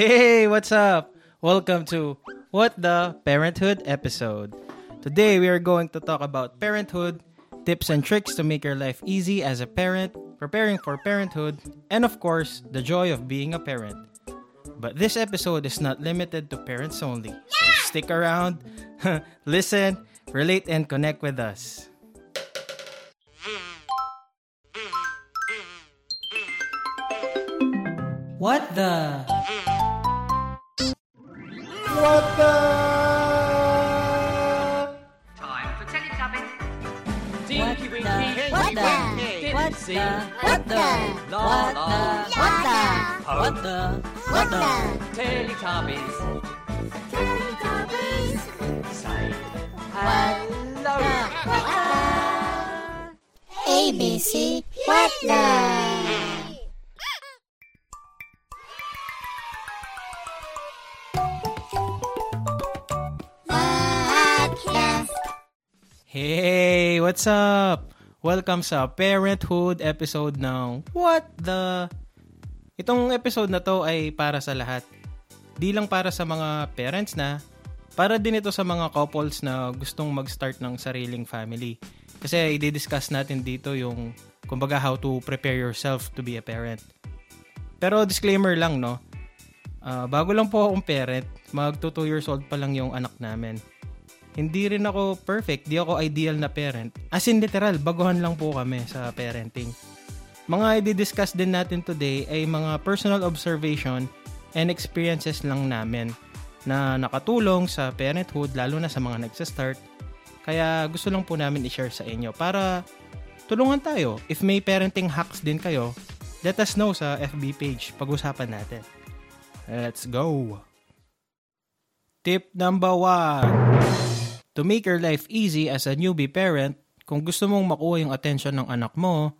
Hey, what's up? Welcome to What the Parenthood episode. Today we are going to talk about parenthood, tips and tricks to make your life easy as a parent, preparing for parenthood, and of course, the joy of being a parent. But this episode is not limited to parents only. So stick around, listen, relate, and connect with us. What the? What the? Time for Teletubbies. The? Winky. What the? What the? What the? La What la. the? What the? What the? What the? Teletubbies. Say hello. ABC What the? Hey, what's up? Welcome sa Parenthood episode ng What the... Itong episode na to ay para sa lahat. Di lang para sa mga parents na, para din ito sa mga couples na gustong mag-start ng sariling family. Kasi i-discuss natin dito yung, kumbaga, how to prepare yourself to be a parent. Pero disclaimer lang, no? Ah, bago lang po akong parent, mag 2 years old pa lang yung anak namin hindi rin ako perfect, di ako ideal na parent. As in literal, baguhan lang po kami sa parenting. Mga i-discuss din natin today ay mga personal observation and experiences lang namin na nakatulong sa parenthood lalo na sa mga nagsa-start. Kaya gusto lang po namin i-share sa inyo para tulungan tayo. If may parenting hacks din kayo, let us know sa FB page. Pag-usapan natin. Let's go! Tip number one. To make your life easy as a newbie parent, kung gusto mong makuha yung attention ng anak mo,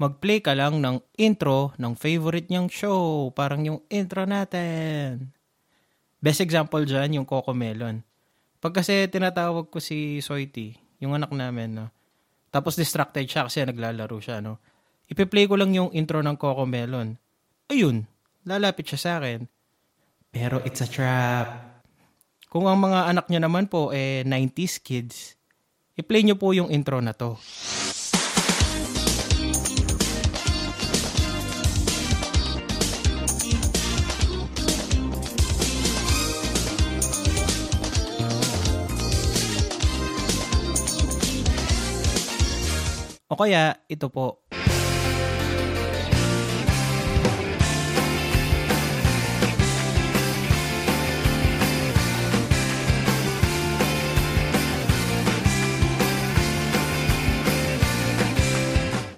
mag-play ka lang ng intro ng favorite niyang show. Parang yung intro natin. Best example dyan, yung Coco Melon. Pag kasi tinatawag ko si Soity, yung anak namin, no? tapos distracted siya kasi naglalaro siya, no? Ipi-play ko lang yung intro ng Coco Melon. Ayun, lalapit siya sa akin. Pero it's a trap. Kung ang mga anak niya naman po eh 90s kids, i-play niyo po yung intro na to. O kaya, ito po.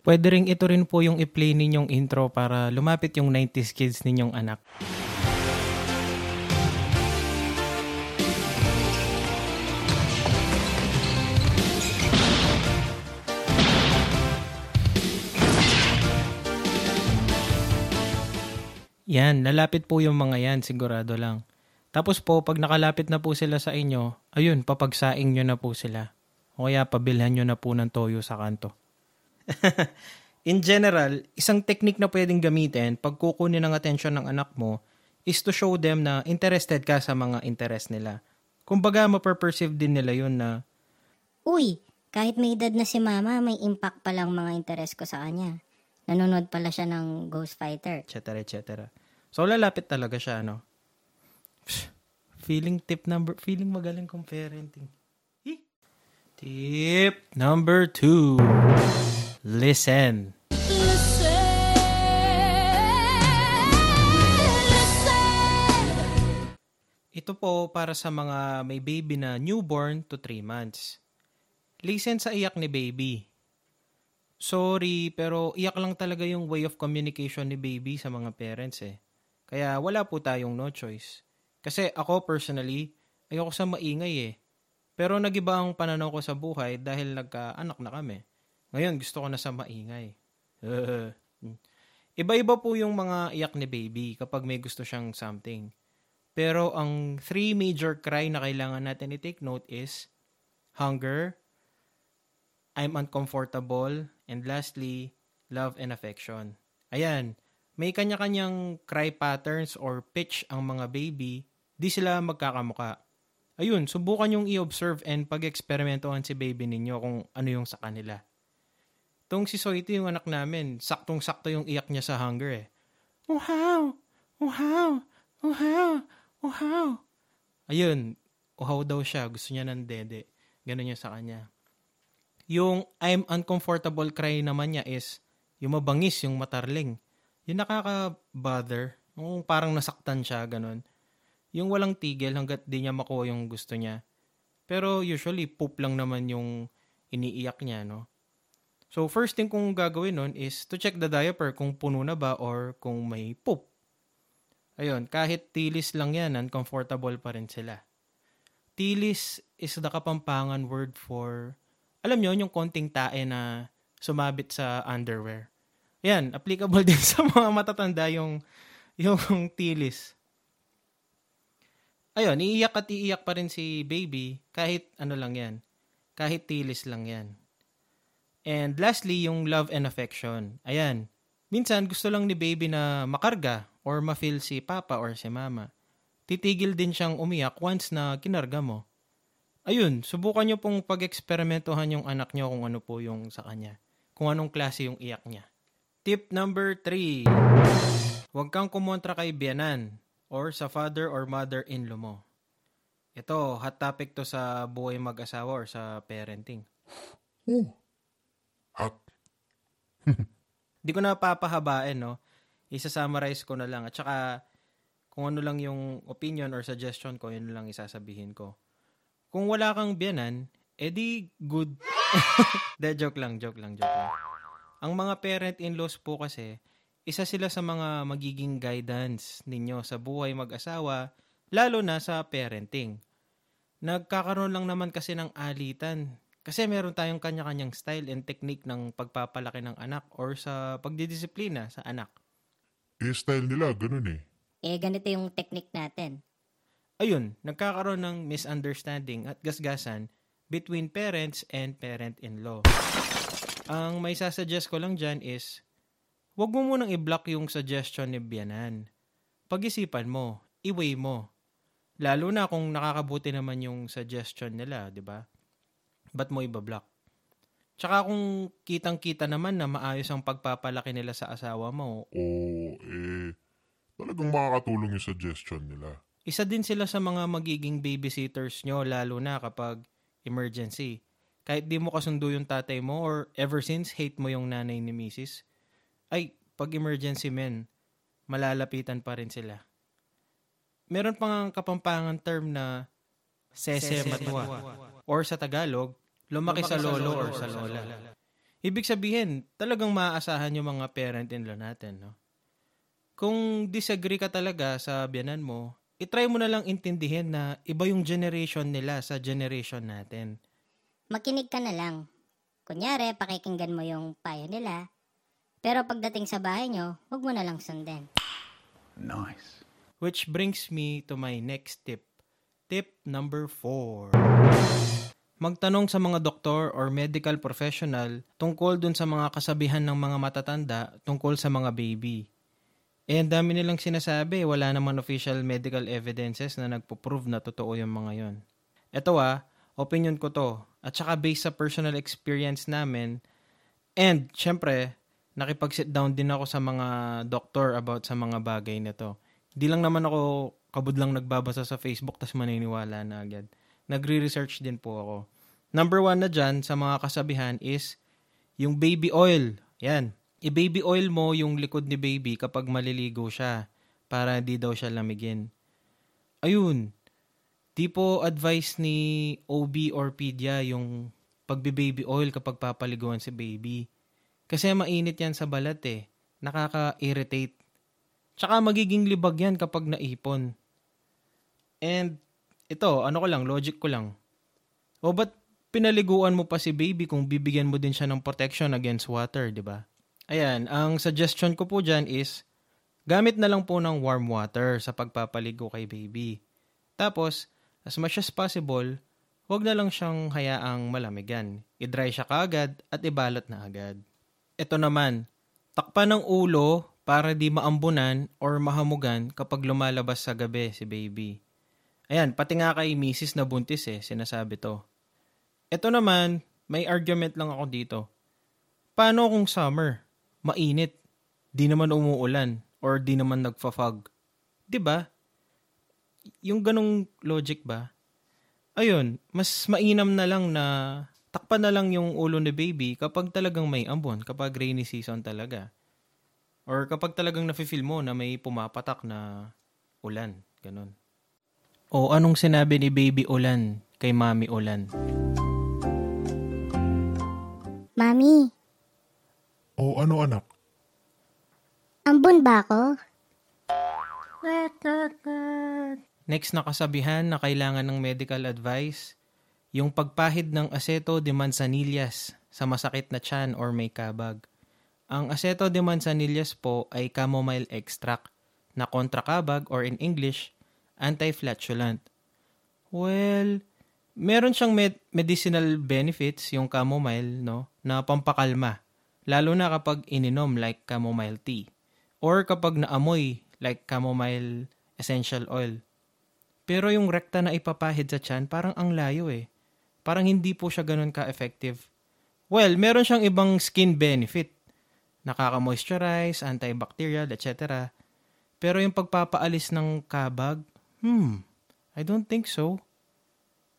Pwede rin ito rin po yung i-play ninyong intro para lumapit yung 90s kids ninyong anak. Yan, lalapit po yung mga yan, sigurado lang. Tapos po, pag nakalapit na po sila sa inyo, ayun, papagsaing nyo na po sila. O kaya pabilhan nyo na po ng toyo sa kanto. In general, isang technique na pwedeng gamitin pag kukunin ng atensyon ng anak mo is to show them na interested ka sa mga interest nila. Kumbaga, maperperceive din nila yun na, Uy, kahit may edad na si mama, may impact pa lang mga interes ko sa kanya. Nanonood pala siya ng Ghost Fighter. etc. etc. So, lalapit talaga siya, no? Psh, feeling tip number, feeling magaling kong parenting. Tip number two. Listen. Ito po para sa mga may baby na newborn to 3 months. Listen sa iyak ni baby. Sorry, pero iyak lang talaga yung way of communication ni baby sa mga parents eh. Kaya wala po tayong no choice. Kasi ako personally, ayoko sa maingay eh. Pero nagiba ang pananaw ko sa buhay dahil nagkaanak na kami. Ngayon gusto ko na sa maingay. Iba-iba po yung mga iyak ni baby kapag may gusto siyang something. Pero ang three major cry na kailangan natin i-take note is hunger, I'm uncomfortable, and lastly, love and affection. Ayan, may kanya-kanyang cry patterns or pitch ang mga baby, di sila magkakamuka. Ayun, subukan yung i-observe and pag-eksperimentohan si baby ninyo kung ano yung sa kanila. Tong si Soiti, yung anak namin, saktong-sakto yung iyak niya sa hunger eh. Uhaw! Uhaw! Uhaw! Uhaw! Ayun, uhaw daw siya. Gusto niya ng dede. Ganun niya sa kanya. Yung I'm uncomfortable cry naman niya is yung mabangis, yung matarling. Yung nakaka-bother. Yung parang nasaktan siya, ganun. Yung walang tigil hanggat di niya makuha yung gusto niya. Pero usually, poop lang naman yung iniiyak niya, no? So, first thing kong gagawin nun is to check the diaper kung puno na ba or kung may poop. Ayun, kahit tilis lang yan, uncomfortable pa rin sila. Tilis is the kapampangan word for, alam nyo, yung konting tae na sumabit sa underwear. Yan, applicable din sa mga matatanda yung, yung tilis. Ayun, iiyak at iiyak pa rin si baby kahit ano lang yan. Kahit tilis lang yan. And lastly, yung love and affection. Ayan, minsan gusto lang ni baby na makarga or ma-feel si papa or si mama. Titigil din siyang umiyak once na kinarga mo. Ayun, subukan nyo pong pag-eksperimentohan yung anak nyo kung ano po yung sa kanya. Kung anong klase yung iyak niya. Tip number 3. Huwag kang kumontra kay biyanan or sa father or mother-in-law mo. Ito, hot topic to sa buhay mag-asawa or sa parenting. Oh. Hot. Di ko na papahabain, no? Isa-summarize ko na lang. At saka, kung ano lang yung opinion or suggestion ko, yun lang isasabihin ko. Kung wala kang biyanan, edi good. De, joke lang, joke lang, joke lang. Ang mga parent-in-laws po kasi, isa sila sa mga magiging guidance ninyo sa buhay mag-asawa, lalo na sa parenting. Nagkakaroon lang naman kasi ng alitan. Kasi meron tayong kanya-kanyang style and technique ng pagpapalaki ng anak or sa pagdidisiplina sa anak. Eh, style nila, ganun eh. Eh, ganito yung technique natin. Ayun, nagkakaroon ng misunderstanding at gasgasan between parents and parent-in-law. Ang may sasuggest ko lang dyan is, wag mo munang i-block yung suggestion ni Bianan. Pag-isipan mo, i-weigh mo. Lalo na kung nakakabuti naman yung suggestion nila, di ba? Ba't mo i-block? Tsaka kung kitang-kita naman na maayos ang pagpapalaki nila sa asawa mo, O, eh, talagang makakatulong yung suggestion nila. isa din sila sa mga magiging babysitters nyo lalo na kapag emergency. Kahit di mo kasundo yung tatay mo or ever since hate mo yung nanay ni misis, ay, pag emergency men, malalapitan pa rin sila. Meron pang ang kapampangan term na sese matwa or sa Tagalog, lumaki sa lolo or sa lola. Ibig sabihin, talagang maaasahan yung mga parent-in-law natin, no? Kung disagree ka talaga sa biyanan mo, itry mo na lang intindihin na iba yung generation nila sa generation natin. Makinig ka na lang. Kunyari, pakikinggan mo yung payo nila. Pero pagdating sa bahay nyo, huwag mo na lang sundin. Which brings me to my next tip. Tip number 4. Magtanong sa mga doktor or medical professional tungkol dun sa mga kasabihan ng mga matatanda tungkol sa mga baby. Eh, ang dami nilang sinasabi, wala naman official medical evidences na nagpo-prove na totoo yung mga yon. Ito ah, opinion ko to. At saka based sa personal experience namin, and syempre, nakipag-sit down din ako sa mga doktor about sa mga bagay na to. Di lang naman ako kabudlang nagbabasa sa Facebook tas maniniwala na agad. Nagre-research din po ako. Number one na dyan sa mga kasabihan is yung baby oil. Yan. I-baby oil mo yung likod ni baby kapag maliligo siya para di daw siya lamigin. Ayun. Di po advice ni OB or pedia yung pagbe-baby oil kapag papaliguan si baby. Kasi mainit yan sa balat eh. Nakaka-irritate. Tsaka magiging libag yan kapag naipon. And ito, ano ko lang, logic ko lang. O ba't pinaliguan mo pa si baby kung bibigyan mo din siya ng protection against water, di ba? Ayan, ang suggestion ko po dyan is, gamit na lang po ng warm water sa pagpapaligo kay baby. Tapos, as much as possible, huwag na lang siyang hayaang malamigan. I-dry siya kaagad at ibalot na agad. Ito naman, takpan ng ulo para di maambunan or mahamugan kapag lumalabas sa gabi si baby. Ayan, pati nga kay misis na buntis eh, sinasabi to. Ito naman, may argument lang ako dito. Paano kung summer? Mainit. Di naman umuulan or di naman nagfa-fog. 'Di ba? Yung ganong logic ba? Ayun, mas mainam na lang na takpan na lang yung ulo ni baby kapag talagang may ambon, kapag rainy season talaga. Or kapag talagang nafe-feel mo na may pumapatak na ulan, ganun. O anong sinabi ni baby ulan kay mami ulan? Mami, O ano anak? ambon ba ako? Next na kasabihan na kailangan ng medical advice, yung pagpahid ng aceto de manzanillas sa masakit na tiyan or may kabag. Ang aceto de manzanillas po ay chamomile extract na kontrakabag or in English, anti-flatulent. Well, meron siyang med- medicinal benefits yung chamomile no, na pampakalma, lalo na kapag ininom like chamomile tea or kapag naamoy like chamomile essential oil. Pero yung rekta na ipapahid sa tiyan, parang ang layo eh. Parang hindi po siya ganun ka-effective. Well, meron siyang ibang skin benefit. Nakaka-moisturize, antibacterial, etc. Pero yung pagpapaalis ng kabag, hmm, I don't think so.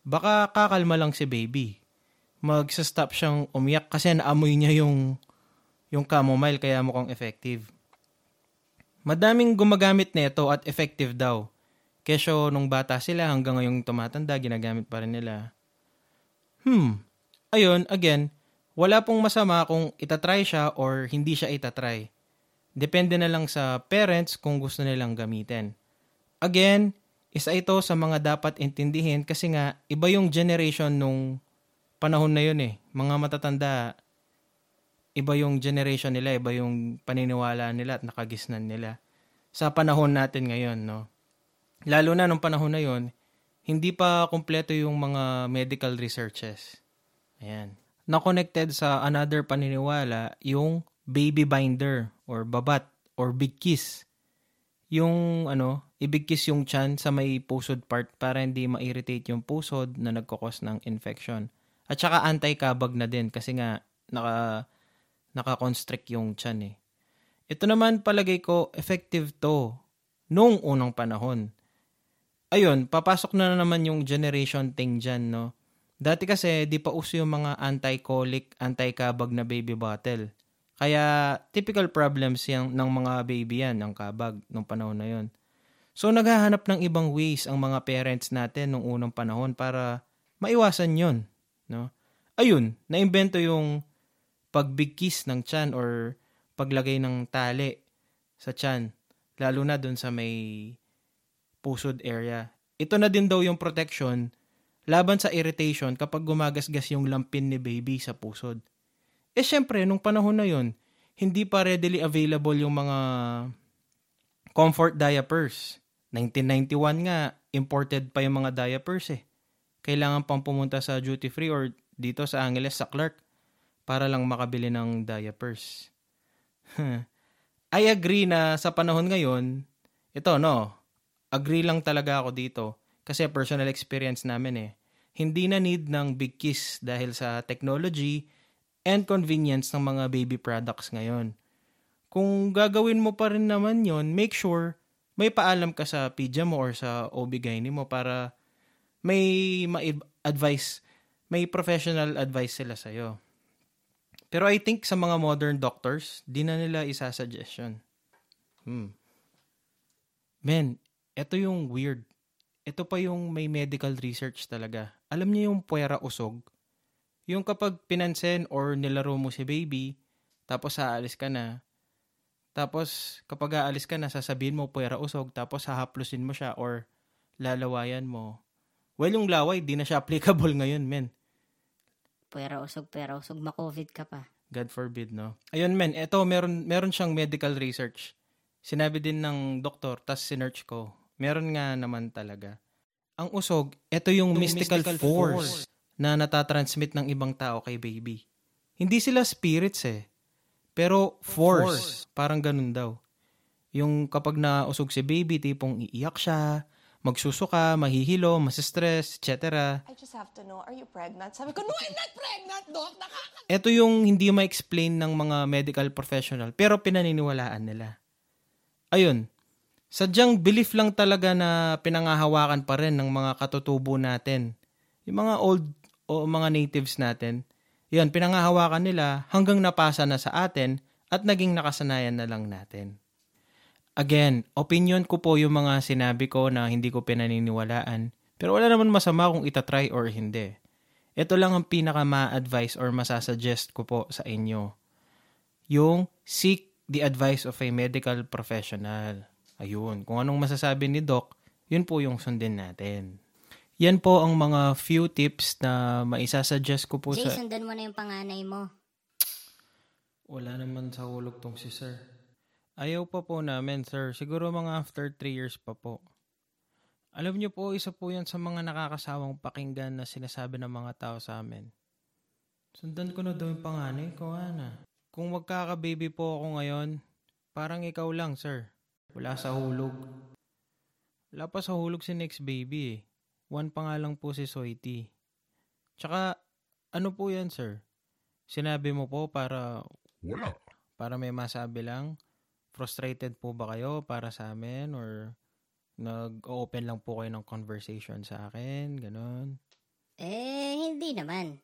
Baka kakalma lang si baby. Magsa-stop siyang umiyak kasi naamoy niya yung, yung chamomile kaya mukhang effective. Madaming gumagamit nito at effective daw. Kesyo nung bata sila hanggang ngayong tumatanda, ginagamit pa rin nila. Hmm. Ayun, again, wala pong masama kung itatry siya or hindi siya itatry. Depende na lang sa parents kung gusto nilang gamitin. Again, isa ito sa mga dapat intindihin kasi nga iba yung generation nung panahon na yun eh. Mga matatanda, iba yung generation nila, iba yung paniniwala nila at nakagisnan nila sa panahon natin ngayon, no? Lalo na nung panahon na yon, hindi pa kumpleto yung mga medical researches. Ayan. Na-connected sa another paniniwala, yung baby binder or babat or big kiss. Yung ano, ibig kiss yung chan sa may pusod part para hindi ma-irritate yung pusod na nagkukos ng infection. At saka anti-kabag na din kasi nga naka naka-constrict yung chan eh. Ito naman palagay ko effective to nung unang panahon. Ayun, papasok na naman yung generation thing dyan, no? Dati kasi, di pa uso yung mga anti-colic, anti-kabag na baby bottle. Kaya, typical problems yan ng mga baby yan, ng kabag, nung panahon na yon. So, naghahanap ng ibang ways ang mga parents natin nung unang panahon para maiwasan yon no? Ayun, naimbento yung pagbig kiss ng chan or paglagay ng tali sa chan, lalo na dun sa may pusod area. Ito na din daw yung protection laban sa irritation kapag gumagasgas yung lampin ni baby sa pusod. Eh syempre, nung panahon na yon, hindi pa readily available yung mga comfort diapers. 1991 nga, imported pa yung mga diapers eh. Kailangan pang pumunta sa duty free or dito sa Angeles sa Clark para lang makabili ng diapers. I agree na sa panahon ngayon, ito no, agree lang talaga ako dito kasi personal experience namin eh. Hindi na need ng big kiss dahil sa technology and convenience ng mga baby products ngayon. Kung gagawin mo pa rin naman yon, make sure may paalam ka sa PIDYA mo or sa OB-GYN mo para may ma-advise, may professional advice sila sa'yo. Pero I think sa mga modern doctors, di na nila isa-suggestion. Hmm. Men, ito yung weird. Ito pa yung may medical research talaga. Alam niyo yung puwera usog? Yung kapag pinansin or nilaro mo si baby, tapos aalis ka na, tapos kapag aalis ka na, sasabihin mo puwera usog, tapos hahaplusin mo siya or lalawayan mo. Well, yung laway, di na siya applicable ngayon, men. Pwera usog, pwera usog, ma-COVID ka pa. God forbid, no? Ayun, men, eto, meron, meron siyang medical research. Sinabi din ng doktor, tas sinerch ko. Meron nga naman talaga. Ang usog, ito yung mystical, mystical force, force na natatransmit ng ibang tao kay baby. Hindi sila spirits eh. Pero force, force. parang ganun daw. Yung kapag nausog si baby, tipong iiyak siya, magsusuka, mahihilo, masistress, etc. I just have to know, are you pregnant? Sabi ko, no, I'm not pregnant, Doc. Nakaka... Ito yung hindi ma-explain ng mga medical professional pero pinaniniwalaan nila. Ayun, sadyang belief lang talaga na pinangahawakan pa rin ng mga katutubo natin. Yung mga old o mga natives natin, yan, pinangahawakan nila hanggang napasa na sa atin at naging nakasanayan na lang natin. Again, opinion ko po yung mga sinabi ko na hindi ko pinaniniwalaan. Pero wala naman masama kung itatry or hindi. Ito lang ang pinaka ma-advise or masasuggest ko po sa inyo. Yung seek the advice of a medical professional. Ayun, kung anong masasabi ni Doc, yun po yung sundin natin. Yan po ang mga few tips na maisasuggest ko po Jay, sa... sundan mo na yung panganay mo. Wala naman sa hulog tong si sir. Ayaw pa po namin, sir. Siguro mga after 3 years pa po. Alam niyo po, isa po yan sa mga nakakasawang pakinggan na sinasabi ng mga tao sa amin. Sundan ko na daw yung panganay ko, Ana. Kung magkaka-baby po ako ngayon, parang ikaw lang, sir. Wala sa hulog. Wala pa sa hulog si next baby eh. One pa nga lang po si Soiti. Tsaka, ano po yan, sir? Sinabi mo po para Wala. para may masabi lang? Frustrated po ba kayo para sa amin? Or nag-open lang po kayo ng conversation sa akin? Ganon. Eh, hindi naman.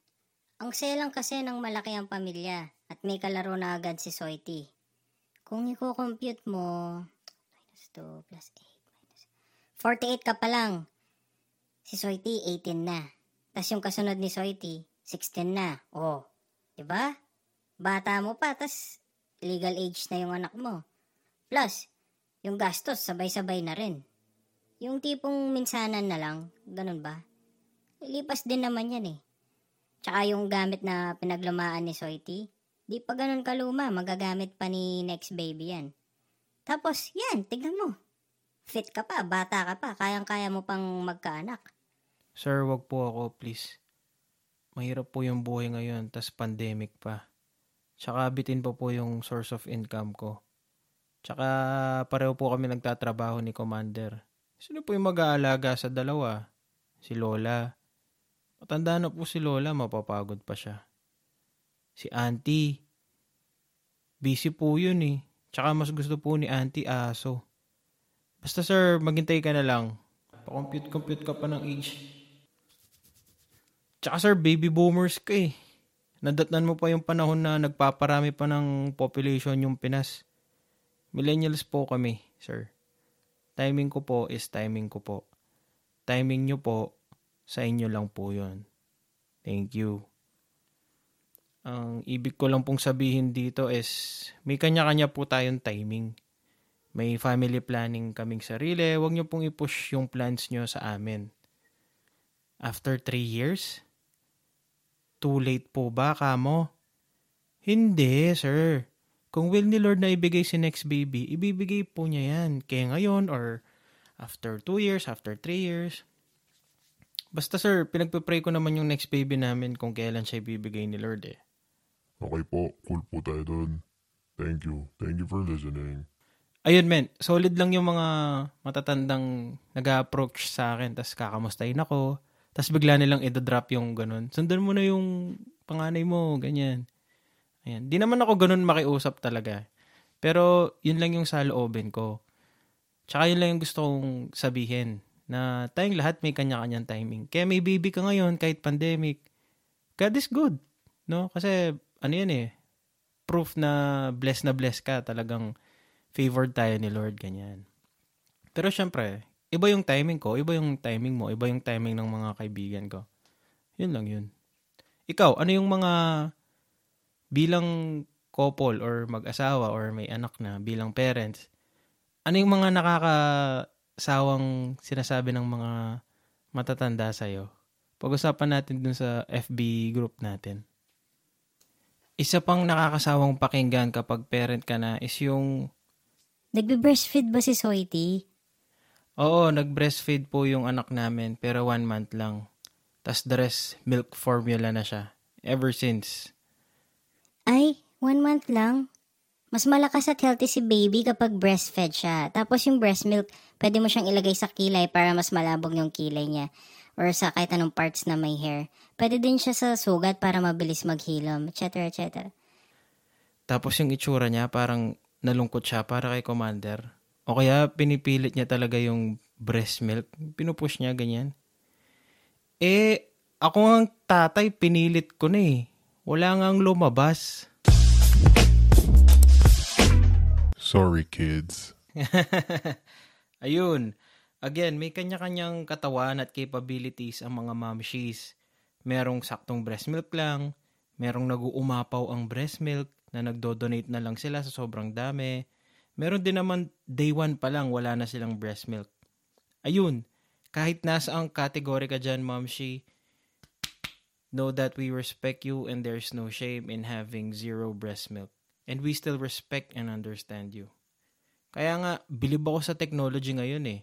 Ang saya lang kasi ng malaki ang pamilya at may kalaro na agad si Soiti. Kung i-compute mo, minus 2 plus 8 minus 48 ka pa lang. Si Soiti, 18 na. Tapos yung kasunod ni Soiti, 16 na. Oh, di ba? Bata mo pa, tas legal age na yung anak mo. Plus, yung gastos, sabay-sabay na rin. Yung tipong minsanan na lang, ganun ba? Ilipas din naman yan eh. Tsaka yung gamit na pinaglumaan ni Soiti, di pa ganun kaluma, magagamit pa ni next baby yan. Tapos, yan, tignan mo. Fit ka pa, bata ka pa, kayang-kaya mo pang magkaanak. Sir, wag po ako, please. Mahirap po yung buhay ngayon, tas pandemic pa. Tsaka bitin pa po yung source of income ko. Tsaka pareho po kami nagtatrabaho ni Commander. Sino po yung mag-aalaga sa dalawa? Si Lola. Matanda na po si Lola, mapapagod pa siya. Si Auntie. Busy po yun eh. Tsaka mas gusto po ni Auntie aso. Basta sir, maghintay ka na lang. Pa-compute-compute ka pa ng age. Tsaka sir, baby boomers ka eh. Nadatnan mo pa yung panahon na nagpaparami pa ng population yung Pinas. Millennials po kami, sir. Timing ko po is timing ko po. Timing nyo po, sa inyo lang po yun. Thank you. Ang ibig ko lang pong sabihin dito is may kanya-kanya po tayong timing. May family planning kaming sarili. Huwag nyo pong i-push yung plans nyo sa amin. After three years? Too late po ba, kamo? Hindi, sir. Kung will ni Lord na ibigay si next baby, ibibigay po niya yan. Kaya ngayon or after two years, after three years. Basta sir, pinagpipray ko naman yung next baby namin kung kailan siya ibibigay ni Lord eh. Okay po, cool po tayo dun. Thank you. Thank you for listening. Ayun men, solid lang yung mga matatandang nag-approach sa akin tas kakamustahin ako. Tas bigla nilang i-drop yung ganun. Sundan mo na yung panganay mo, ganyan. Ayan. Di naman ako ganun makiusap talaga. Pero yun lang yung sa loobin ko. Tsaka yun lang yung gusto kong sabihin na tayong lahat may kanya-kanyang timing. Kaya may baby ka ngayon kahit pandemic. God is good. No? Kasi ano yan eh, proof na blessed na blessed ka. Talagang favored tayo ni Lord, ganyan. Pero syempre, iba yung timing ko, iba yung timing mo, iba yung timing ng mga kaibigan ko. Yun lang yun. Ikaw, ano yung mga bilang couple or mag-asawa or may anak na bilang parents, ano yung mga nakakasawang sinasabi ng mga matatanda sa'yo? Pag-usapan natin dun sa FB group natin. Isa pang nakakasawang pakinggan kapag parent ka na is yung Nagbe-breastfeed ba si Soiti? Oo, nag-breastfeed po yung anak namin pero one month lang. Tas the rest, milk formula na siya. Ever since. Ay, one month lang. Mas malakas at healthy si baby kapag breastfed siya. Tapos yung breast milk, pwede mo siyang ilagay sa kilay para mas malabog yung kilay niya. Or sa kahit anong parts na may hair. Pwede din siya sa sugat para mabilis maghilom, etc. etc. Tapos yung itsura niya, parang nalungkot siya para kay Commander. O kaya pinipilit niya talaga yung breast milk. Pinupush niya, ganyan. Eh, ako ang tatay, pinilit ko na eh. Wala nga lumabas. Sorry, kids. Ayun. Again, may kanya-kanyang katawan at capabilities ang mga mamshies. Merong saktong breast milk lang, merong nag-uumapaw ang breast milk na nagdo-donate na lang sila sa sobrang dami. Meron din naman day one pa lang wala na silang breast milk. Ayun, kahit nasa ang category ka dyan, mamshi, know that we respect you and there's no shame in having zero breast milk. And we still respect and understand you. Kaya nga, bilib ako sa technology ngayon eh.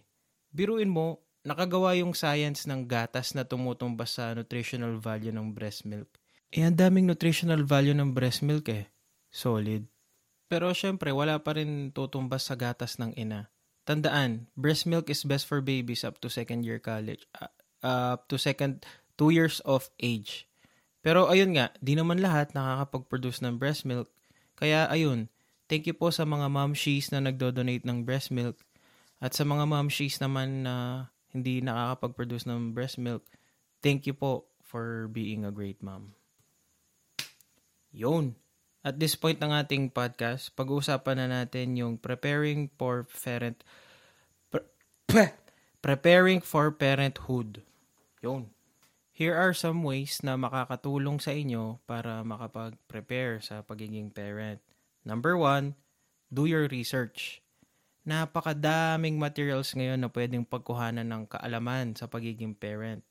Biruin mo, nakagawa yung science ng gatas na tumutumbas sa nutritional value ng breast milk. Eh, ang daming nutritional value ng breast milk eh. Solid. Pero syempre, wala pa rin tutumbas sa gatas ng ina. Tandaan, breast milk is best for babies up to second year college. Uh, up to second, two years of age. Pero ayun nga, di naman lahat nakakapag-produce ng breast milk. Kaya ayun, thank you po sa mga momshies na nagdo-donate ng breast milk. At sa mga momshies naman na hindi nakakapag-produce ng breast milk, thank you po for being a great mom. Yun. At this point ng ating podcast, pag-uusapan na natin yung preparing for parent pre- preparing for parenthood. Yun. Here are some ways na makakatulong sa inyo para makapag-prepare sa pagiging parent. Number one, do your research. Napakadaming materials ngayon na pwedeng pagkuhanan ng kaalaman sa pagiging parent.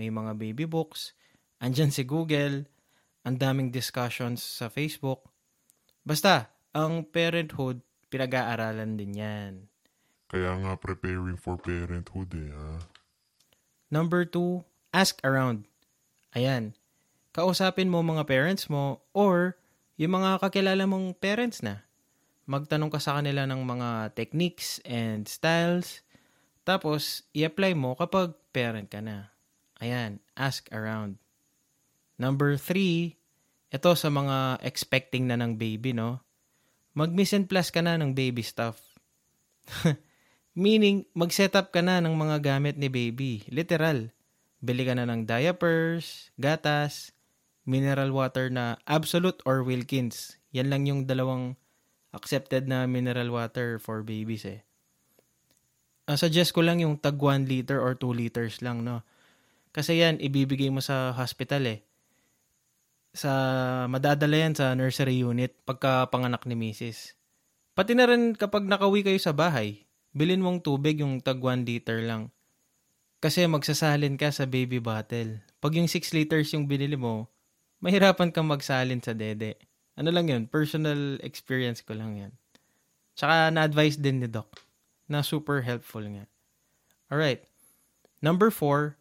May mga baby books, andyan si Google, ang daming discussions sa Facebook. Basta, ang parenthood, pinag-aaralan din yan. Kaya nga preparing for parenthood eh, ha? Number two, ask around. Ayan, kausapin mo mga parents mo or yung mga kakilala mong parents na. Magtanong ka sa kanila ng mga techniques and styles. Tapos, i-apply mo kapag parent ka na. Ayan, ask around. Number three, ito sa mga expecting na ng baby, no? And plus ka na ng baby stuff. Meaning, mag-set up ka na ng mga gamit ni baby. Literal. Bili ka na ng diapers, gatas, mineral water na Absolute or Wilkins. Yan lang yung dalawang accepted na mineral water for babies eh. Uh, suggest ko lang yung tag 1 liter or 2 liters lang, no? Kasi yan, ibibigay mo sa hospital eh sa madadala yan sa nursery unit pagka panganak ni Mrs. Pati na rin kapag nakawi kayo sa bahay, bilin mong tubig yung tag 1 liter lang. Kasi magsasalin ka sa baby bottle. Pag yung 6 liters yung binili mo, mahirapan kang magsalin sa dede. Ano lang yun, personal experience ko lang yan. Tsaka na-advise din ni Doc na super helpful nga. Alright. Number 4,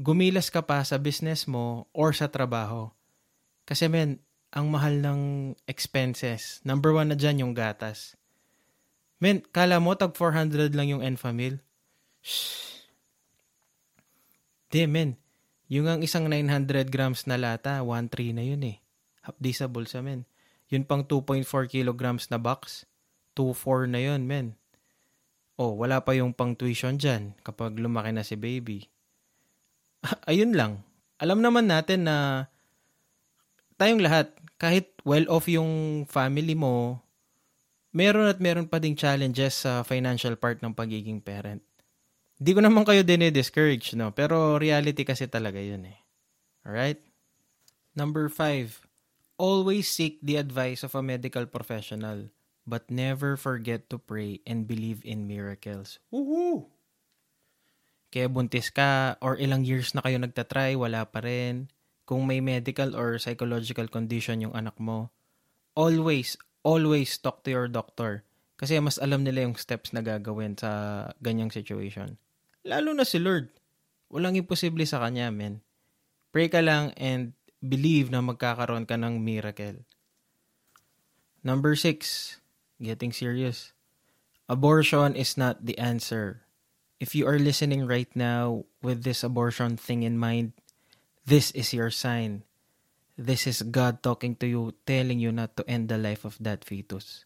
gumilas ka pa sa business mo or sa trabaho kasi men, ang mahal ng expenses. Number one na dyan yung gatas. Men, kala mo tag 400 lang yung Enfamil? Shh. Di, men. Yung ang isang 900 grams na lata, 1.3 na yun eh. Hapdi sa bulsa, men. Yun pang 2.4 kilograms na box, 2.4 na yun, men. Oh, wala pa yung pang tuition dyan kapag lumaki na si baby. Ayun lang. Alam naman natin na tayong lahat, kahit well-off yung family mo, meron at meron pa ding challenges sa financial part ng pagiging parent. Hindi ko naman kayo dinidiscourage, no? Pero reality kasi talaga yun eh. Alright? Number five, always seek the advice of a medical professional, but never forget to pray and believe in miracles. Woohoo! Kaya buntis ka or ilang years na kayo nagtatry, wala pa rin kung may medical or psychological condition yung anak mo, always, always talk to your doctor. Kasi mas alam nila yung steps na gagawin sa ganyang situation. Lalo na si Lord. Walang imposible sa kanya, men. Pray ka lang and believe na magkakaroon ka ng miracle. Number six, getting serious. Abortion is not the answer. If you are listening right now with this abortion thing in mind, this is your sign. This is God talking to you, telling you not to end the life of that fetus.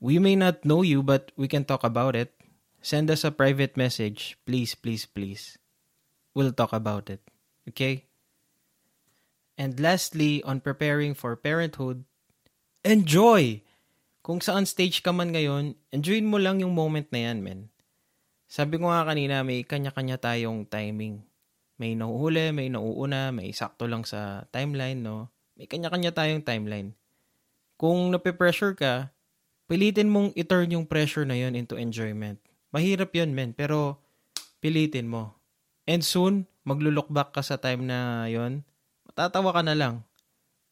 We may not know you, but we can talk about it. Send us a private message. Please, please, please. We'll talk about it. Okay? And lastly, on preparing for parenthood, enjoy! Kung saan stage ka man ngayon, enjoyin mo lang yung moment na yan, men. Sabi ko nga kanina, may kanya-kanya tayong timing. May nauhuli, may nauuna, may sakto lang sa timeline, no? May kanya-kanya tayong timeline. Kung nape-pressure ka, pilitin mong i-turn yung pressure na yon into enjoyment. Mahirap yun, men, pero pilitin mo. And soon, maglulook back ka sa time na yon, matatawa ka na lang.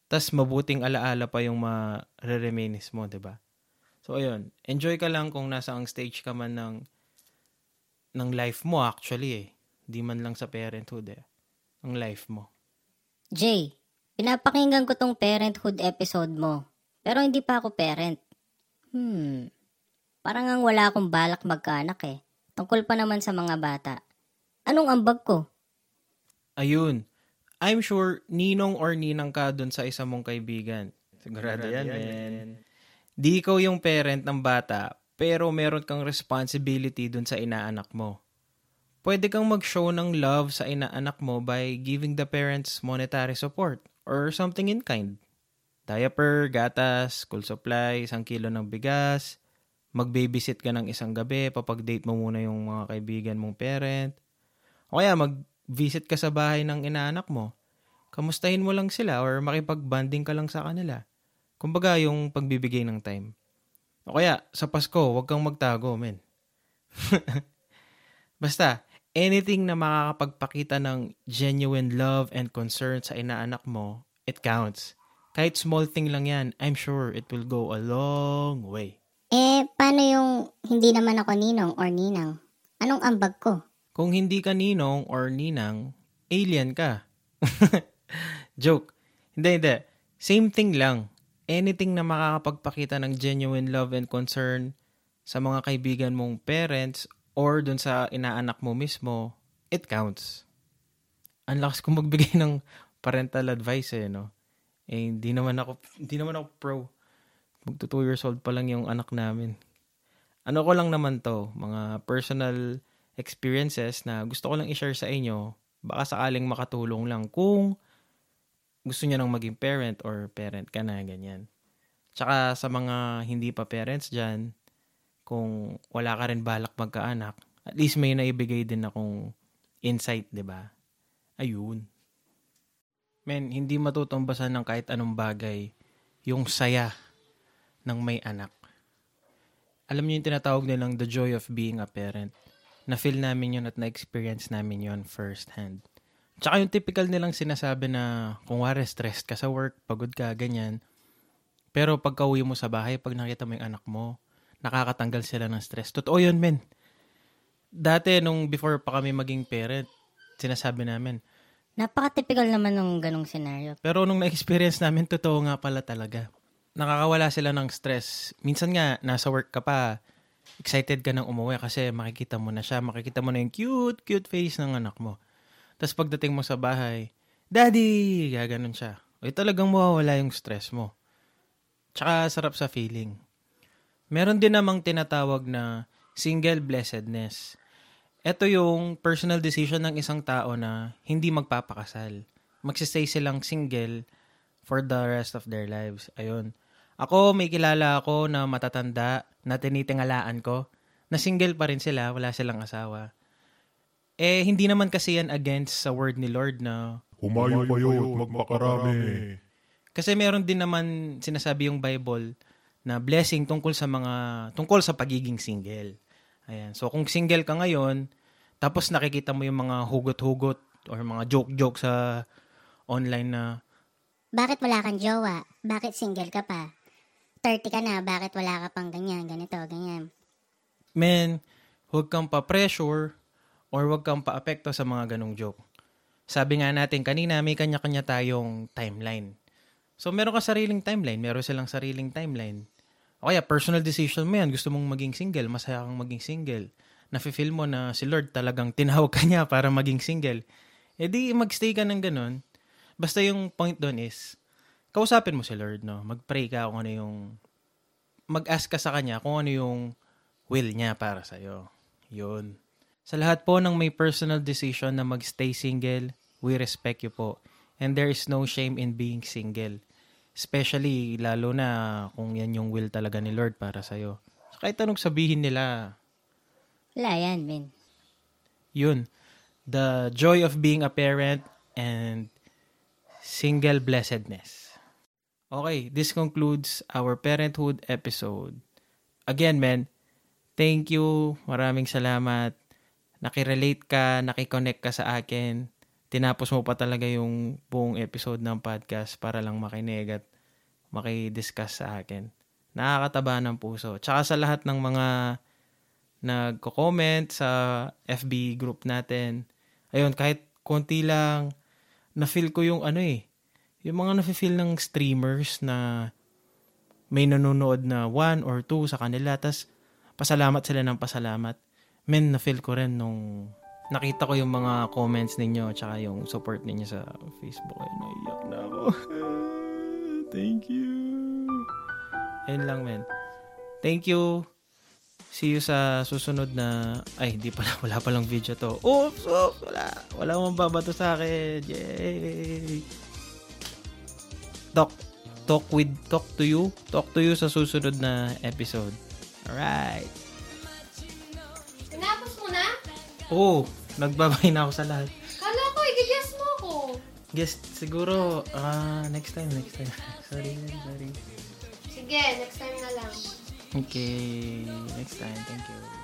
Tas mabuting alaala pa yung ma-reminis mo, 'di ba? So ayun, enjoy ka lang kung nasa ang stage ka man ng ng life mo actually eh. Di man lang sa parenthood eh. Ang life mo. Jay, pinapakinggan ko tong parenthood episode mo. Pero hindi pa ako parent. Hmm. Parang ang wala akong balak magkaanak eh. Tungkol pa naman sa mga bata. Anong ambag ko? Ayun. I'm sure ninong or ninang ka dun sa isa mong kaibigan. Sigurado yan, men. Di ikaw yung parent ng bata, pero meron kang responsibility dun sa inaanak mo. Pwede kang mag-show ng love sa inaanak mo by giving the parents monetary support or something in kind. Diaper, gatas, school supply, isang kilo ng bigas, mag-babysit ka ng isang gabi, papag-date mo muna yung mga kaibigan mong parent. O kaya mag-visit ka sa bahay ng inaanak mo. Kamustahin mo lang sila or makipag-banding ka lang sa kanila. Kumbaga yung pagbibigay ng time. O kaya, sa Pasko, huwag kang magtago, men. Basta, anything na makakapagpakita ng genuine love and concern sa inaanak mo, it counts. Kahit small thing lang yan, I'm sure it will go a long way. Eh, paano yung hindi naman ako ninong or ninang? Anong ambag ko? Kung hindi ka ninong or ninang, alien ka. Joke. Hindi, hindi. Same thing lang. Anything na makakapagpakita ng genuine love and concern sa mga kaibigan mong parents or dun sa inaanak mo mismo, it counts. Ang lakas kong magbigay ng parental advice eh, no? Eh, hindi naman ako, hindi naman ako pro. Magto 2 years old pa lang yung anak namin. Ano ko lang naman to, mga personal experiences na gusto ko lang i-share sa inyo. Baka sakaling makatulong lang kung gusto niya nang maging parent or parent ka na, ganyan. Tsaka sa mga hindi pa parents dyan, kung wala ka rin balak magkaanak, at least may naibigay din akong insight, di ba? Ayun. Men, hindi matutumbasan ng kahit anong bagay yung saya ng may anak. Alam niyo yung tinatawag nilang the joy of being a parent. Na-feel namin yun at na-experience namin yun first hand. Tsaka yung typical nilang sinasabi na kung wari stressed ka sa work, pagod ka, ganyan. Pero pagka uwi mo sa bahay, pag nakita mo yung anak mo, nakakatanggal sila ng stress. Totoo yun, men. Dati, nung before pa kami maging parent, sinasabi namin. Napaka-typical naman ng ganong scenario. Pero nung na-experience namin, totoo nga pala talaga. Nakakawala sila ng stress. Minsan nga, nasa work ka pa, excited ka nang umuwi kasi makikita mo na siya, makikita mo na yung cute, cute face ng anak mo. Tapos pagdating mo sa bahay, Daddy! Gaganon siya. Ay talagang mawawala yung stress mo. Tsaka sarap sa feeling. Meron din namang tinatawag na single blessedness. Ito yung personal decision ng isang tao na hindi magpapakasal. Magsistay silang single for the rest of their lives. Ayun. Ako, may kilala ako na matatanda na tinitingalaan ko na single pa rin sila, wala silang asawa. Eh, hindi naman kasi yan against sa word ni Lord na Humayo kayo at magpakarami. kasi meron din naman sinasabi yung Bible na blessing tungkol sa mga tungkol sa pagiging single. Ayan. So kung single ka ngayon, tapos nakikita mo yung mga hugot-hugot or mga joke-joke sa online na Bakit wala kang jowa? Bakit single ka pa? 30 ka na, bakit wala ka pang ganyan, ganito, ganyan? men, huwag kang pa-pressure or huwag kang pa-apekto sa mga ganong joke. Sabi nga natin kanina, may kanya-kanya tayong timeline. So, meron ka sariling timeline. Meron silang sariling timeline. O kaya, personal decision mo yan. Gusto mong maging single. Masaya kang maging single. Nafe-feel mo na si Lord talagang tinawag ka niya para maging single. E di, magstay ka ng ganun. Basta yung point doon is, kausapin mo si Lord, no? Mag-pray ka kung ano yung, mag-ask ka sa Kanya kung ano yung will niya para sa'yo. Yun. Sa lahat po ng may personal decision na mag-stay single, we respect you po. And there is no shame in being single. Especially, lalo na kung yan yung will talaga ni Lord para sa'yo. So, kahit anong sabihin nila, Wala yan, men. yun. The joy of being a parent and single blessedness. Okay, this concludes our parenthood episode. Again, men, thank you. Maraming salamat. Nakirelate ka, nakiconnect ka sa akin. Tinapos mo pa talaga yung buong episode ng podcast para lang makinig at makidiscuss sa akin. Nakakataba ng puso. Tsaka sa lahat ng mga nagko-comment sa FB group natin. Ayun, kahit konti lang, na-feel ko yung ano eh, yung mga na-feel ng streamers na may nanonood na one or two sa kanila, tas pasalamat sila ng pasalamat. Men, na-feel ko rin nung nakita ko yung mga comments ninyo tsaka yung support ninyo sa Facebook. Ay, naiyak na ako. Thank you. Ayun lang, men. Thank you. See you sa susunod na... Ay, hindi pala. Wala palang video to. Oops! Oops! Wala. Wala mong babato sa akin. Yay! Talk. Talk with... Talk to you. Talk to you sa susunod na episode. Alright. Tinapos mo na? Oh, nagbabay na ako sa lahat. Kala ko, i-guess mo ako. Guess, siguro, ah, next time, next time. sorry, sorry. Sige, next time na lang. Okay, next time. Thank you.